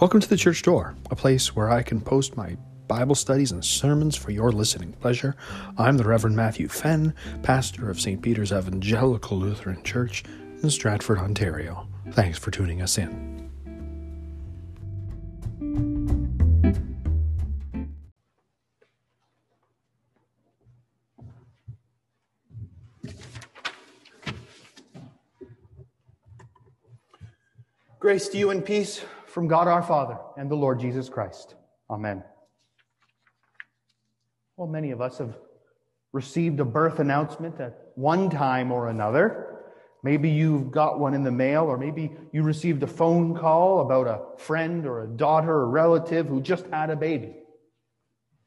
Welcome to the church door, a place where I can post my Bible studies and sermons for your listening pleasure. I'm the Reverend Matthew Fenn, pastor of St. Peter's Evangelical Lutheran Church in Stratford, Ontario. Thanks for tuning us in. Grace to you and peace from God our Father and the Lord Jesus Christ. Amen. Well, many of us have received a birth announcement at one time or another. Maybe you've got one in the mail, or maybe you received a phone call about a friend or a daughter or relative who just had a baby.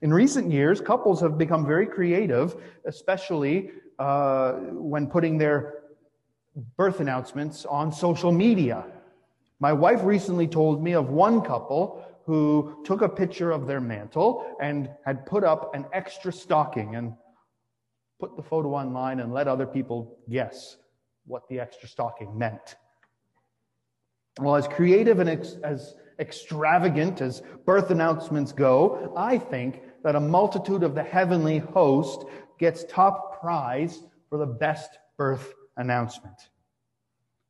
In recent years, couples have become very creative, especially uh, when putting their birth announcements on social media. My wife recently told me of one couple who took a picture of their mantle and had put up an extra stocking and put the photo online and let other people guess what the extra stocking meant. Well, as creative and ex- as extravagant as birth announcements go, I think that a multitude of the heavenly host gets top prize for the best birth announcement.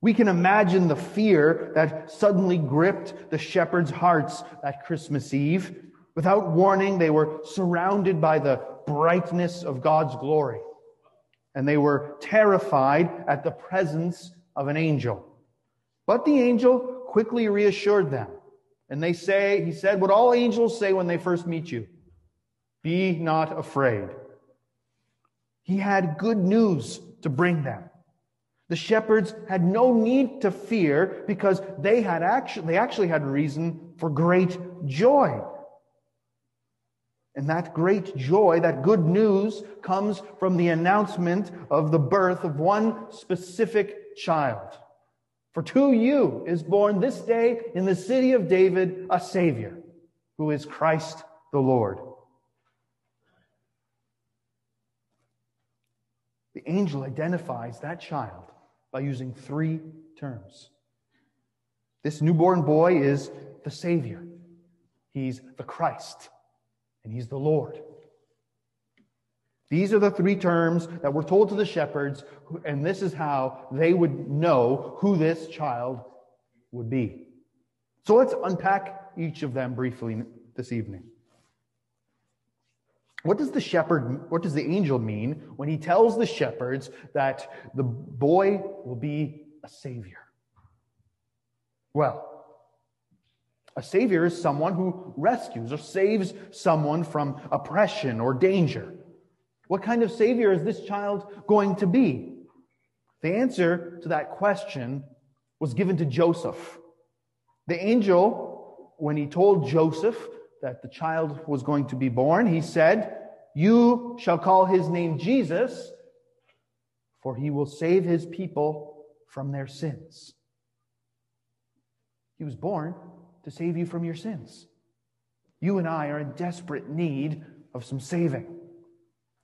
We can imagine the fear that suddenly gripped the shepherds' hearts that Christmas Eve. Without warning, they were surrounded by the brightness of God's glory. And they were terrified at the presence of an angel. But the angel quickly reassured them. And they say, he said, what all angels say when they first meet you. Be not afraid. He had good news to bring them. The shepherds had no need to fear because they had actually, they actually had reason for great joy. And that great joy, that good news comes from the announcement of the birth of one specific child. For to you is born this day in the city of David a Savior, who is Christ the Lord. The angel identifies that child by using three terms. This newborn boy is the Savior, he's the Christ, and he's the Lord. These are the three terms that were told to the shepherds, and this is how they would know who this child would be. So let's unpack each of them briefly this evening. What does the shepherd, what does the angel mean when he tells the shepherds that the boy will be a savior? Well, a savior is someone who rescues or saves someone from oppression or danger. What kind of savior is this child going to be? The answer to that question was given to Joseph. The angel, when he told Joseph that the child was going to be born, he said, You shall call his name Jesus, for he will save his people from their sins. He was born to save you from your sins. You and I are in desperate need of some saving.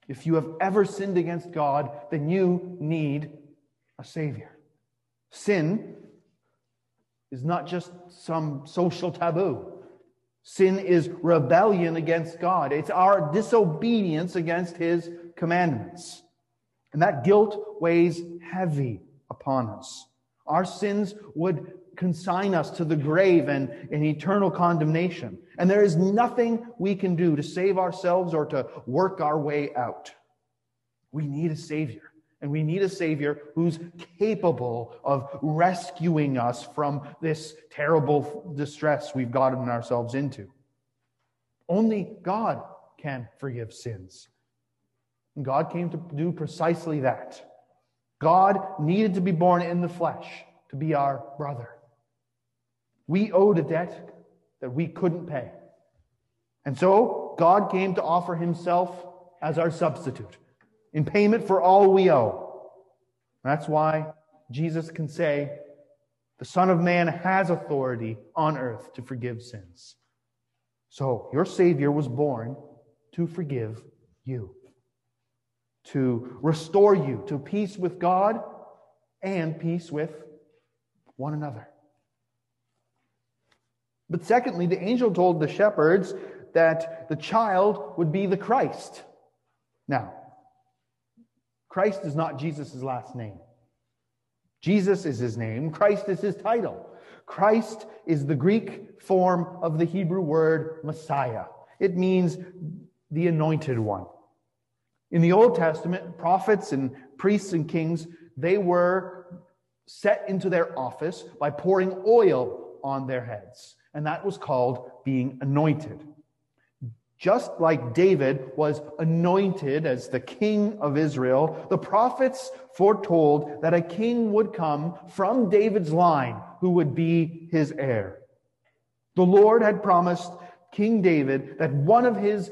If you have ever sinned against God, then you need a Savior. Sin is not just some social taboo. Sin is rebellion against God. It's our disobedience against His commandments. And that guilt weighs heavy upon us. Our sins would consign us to the grave and, and eternal condemnation. And there is nothing we can do to save ourselves or to work our way out. We need a Savior. And we need a Savior who's capable of rescuing us from this terrible distress we've gotten ourselves into. Only God can forgive sins. And God came to do precisely that. God needed to be born in the flesh to be our brother. We owed a debt that we couldn't pay. And so God came to offer himself as our substitute in payment for all we owe. That's why Jesus can say, the Son of Man has authority on earth to forgive sins. So your Savior was born to forgive you, to restore you to peace with God and peace with one another. But secondly, the angel told the shepherds that the child would be the Christ. Now, Christ is not Jesus' last name. Jesus is his name, Christ is his title. Christ is the Greek form of the Hebrew word Messiah. It means the anointed one. In the Old Testament, prophets and priests and kings, they were set into their office by pouring oil on their heads. And that was called being anointed. Just like David was anointed as the king of Israel, the prophets foretold that a king would come from David's line who would be his heir. The Lord had promised King David that one of his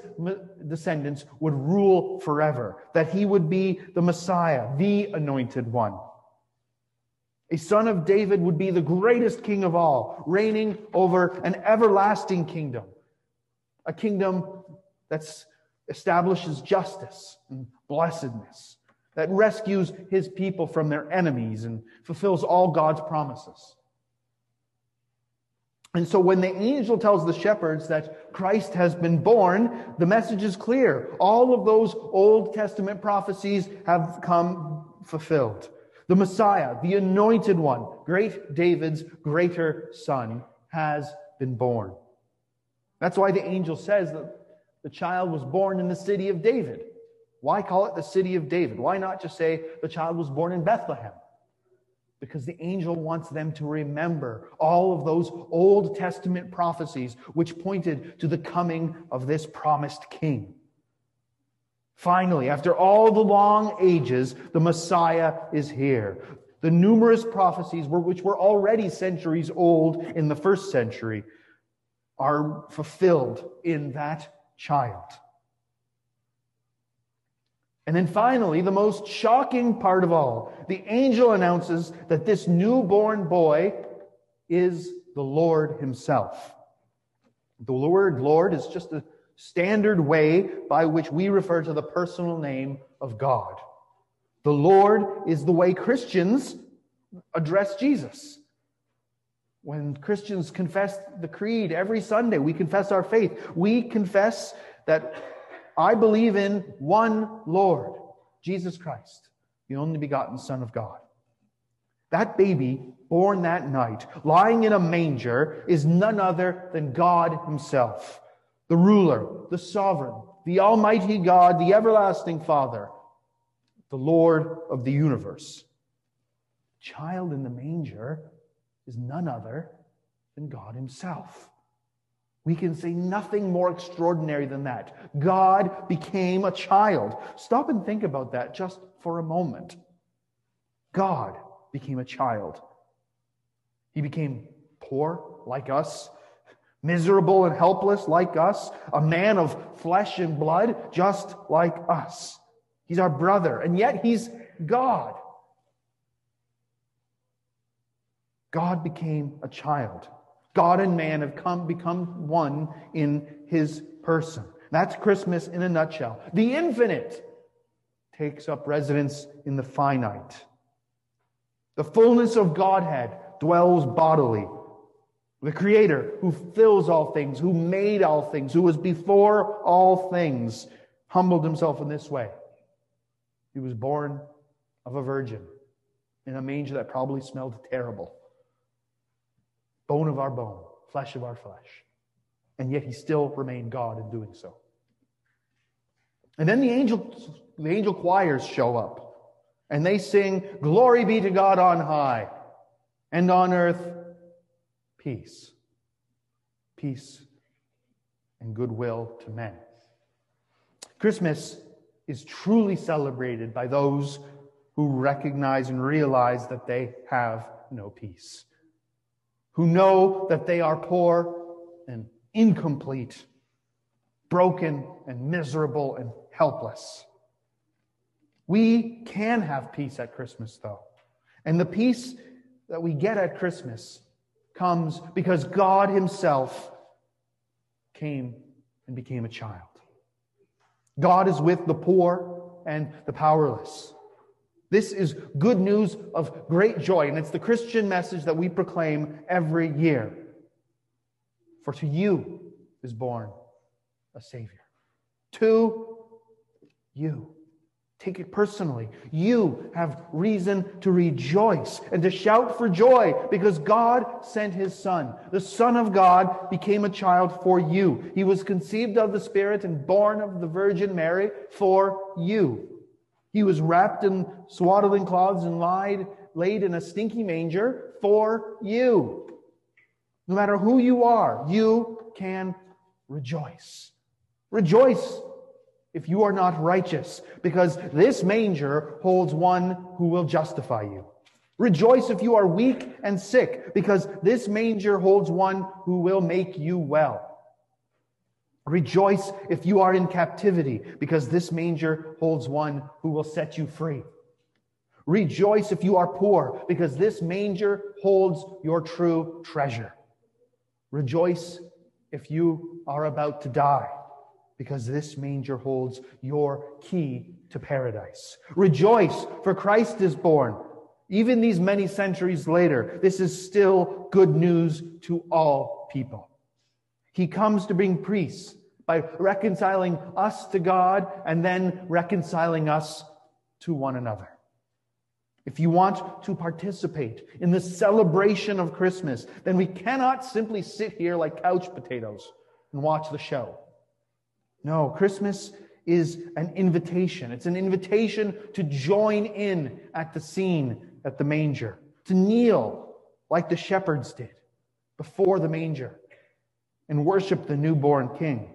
descendants would rule forever, that he would be the Messiah, the anointed one. A son of David would be the greatest king of all, reigning over an everlasting kingdom, a kingdom that establishes justice and blessedness, that rescues his people from their enemies and fulfills all God's promises. And so when the angel tells the shepherds that Christ has been born, the message is clear. All of those Old Testament prophecies have come fulfilled. The Messiah, the anointed one, great David's greater son, has been born. That's why the angel says that the child was born in the city of David. Why call it the city of David? Why not just say the child was born in Bethlehem? because the angel wants them to remember all of those Old Testament prophecies which pointed to the coming of this promised king. Finally, after all the long ages, the Messiah is here. The numerous prophecies, were, which were already centuries old in the first century, are fulfilled in that child. And then finally, the most shocking part of all, the angel announces that this newborn boy is the Lord himself. The word Lord is just a standard way by which we refer to the personal name of God. The Lord is the way Christians address Jesus. When Christians confess the creed every Sunday, we confess our faith. We confess that I believe in one Lord, Jesus Christ, the only begotten Son of God. That baby born that night, lying in a manger, is none other than God Himself, the ruler, the sovereign, the Almighty God, the everlasting Father, the Lord of the universe. Child in the manger is none other than God Himself. We can say nothing more extraordinary than that. God became a child. Stop and think about that just for a moment. God became a child. He became poor like us, miserable and helpless like us, a man of flesh and blood just like us. He's our brother, and yet he's God. God became a child. God and man have come, become one in his person. That's Christmas in a nutshell. The infinite takes up residence in the finite. The fullness of Godhead dwells bodily. The Creator who fills all things, who made all things, who was before all things, humbled himself in this way. He was born of a virgin in a manger that probably smelled terrible bone of our bone, flesh of our flesh. And yet he still remained God in doing so. And then the angel, the angel choirs show up and they sing, Glory be to God on high, and on earth, peace. Peace and goodwill to men. Christmas is truly celebrated by those who recognize and realize that they have no peace who know that they are poor and incomplete, broken and miserable and helpless. We can have peace at Christmas, though. And the peace that we get at Christmas comes because God Himself came and became a child. God is with the poor and the powerless. This is good news of great joy, and it's the Christian message that we proclaim every year. For to you is born a Savior. To you. Take it personally. You have reason to rejoice and to shout for joy because God sent his Son. The Son of God became a child for you. He was conceived of the Spirit and born of the Virgin Mary for you. He was wrapped in swaddling cloths and lied, laid in a stinky manger for you. No matter who you are, you can rejoice. Rejoice if you are not righteous, because this manger holds one who will justify you. Rejoice if you are weak and sick, because this manger holds one who will make you well. Rejoice if you are in captivity, because this manger holds one who will set you free. Rejoice if you are poor, because this manger holds your true treasure. Rejoice if you are about to die because this manger holds your key to paradise. Rejoice, for Christ is born. Even these many centuries later, this is still good news to all people. He comes to bring peace by reconciling us to God and then reconciling us to one another. If you want to participate in the celebration of Christmas, then we cannot simply sit here like couch potatoes and watch the show. No, Christmas is an invitation. It's an invitation to join in at the scene at the manger, to kneel like the shepherds did before the manger and worship the newborn king.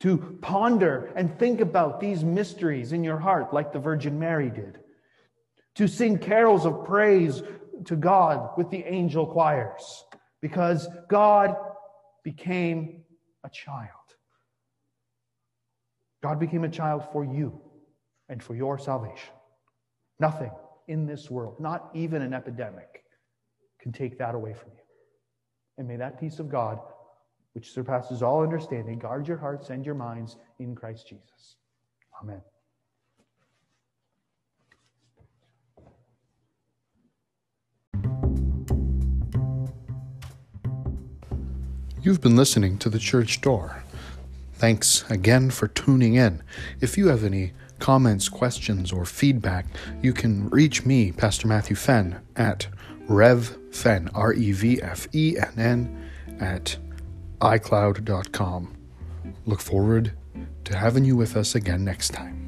To ponder and think about these mysteries in your heart like the Virgin Mary did. To sing carols of praise to God with the angel choirs because God became a child. God became a child for you and for your salvation. Nothing in this world, not even an epidemic, can take that away from you. And may that peace of God, which surpasses all understanding, guard your hearts and your minds in Christ Jesus. Amen. You've been listening to The Church Door. Thanks again for tuning in. If you have any comments, questions, or feedback, you can reach me, Pastor Matthew Fenn, at revfenn, R E V F E N N, at iCloud.com. Look forward to having you with us again next time.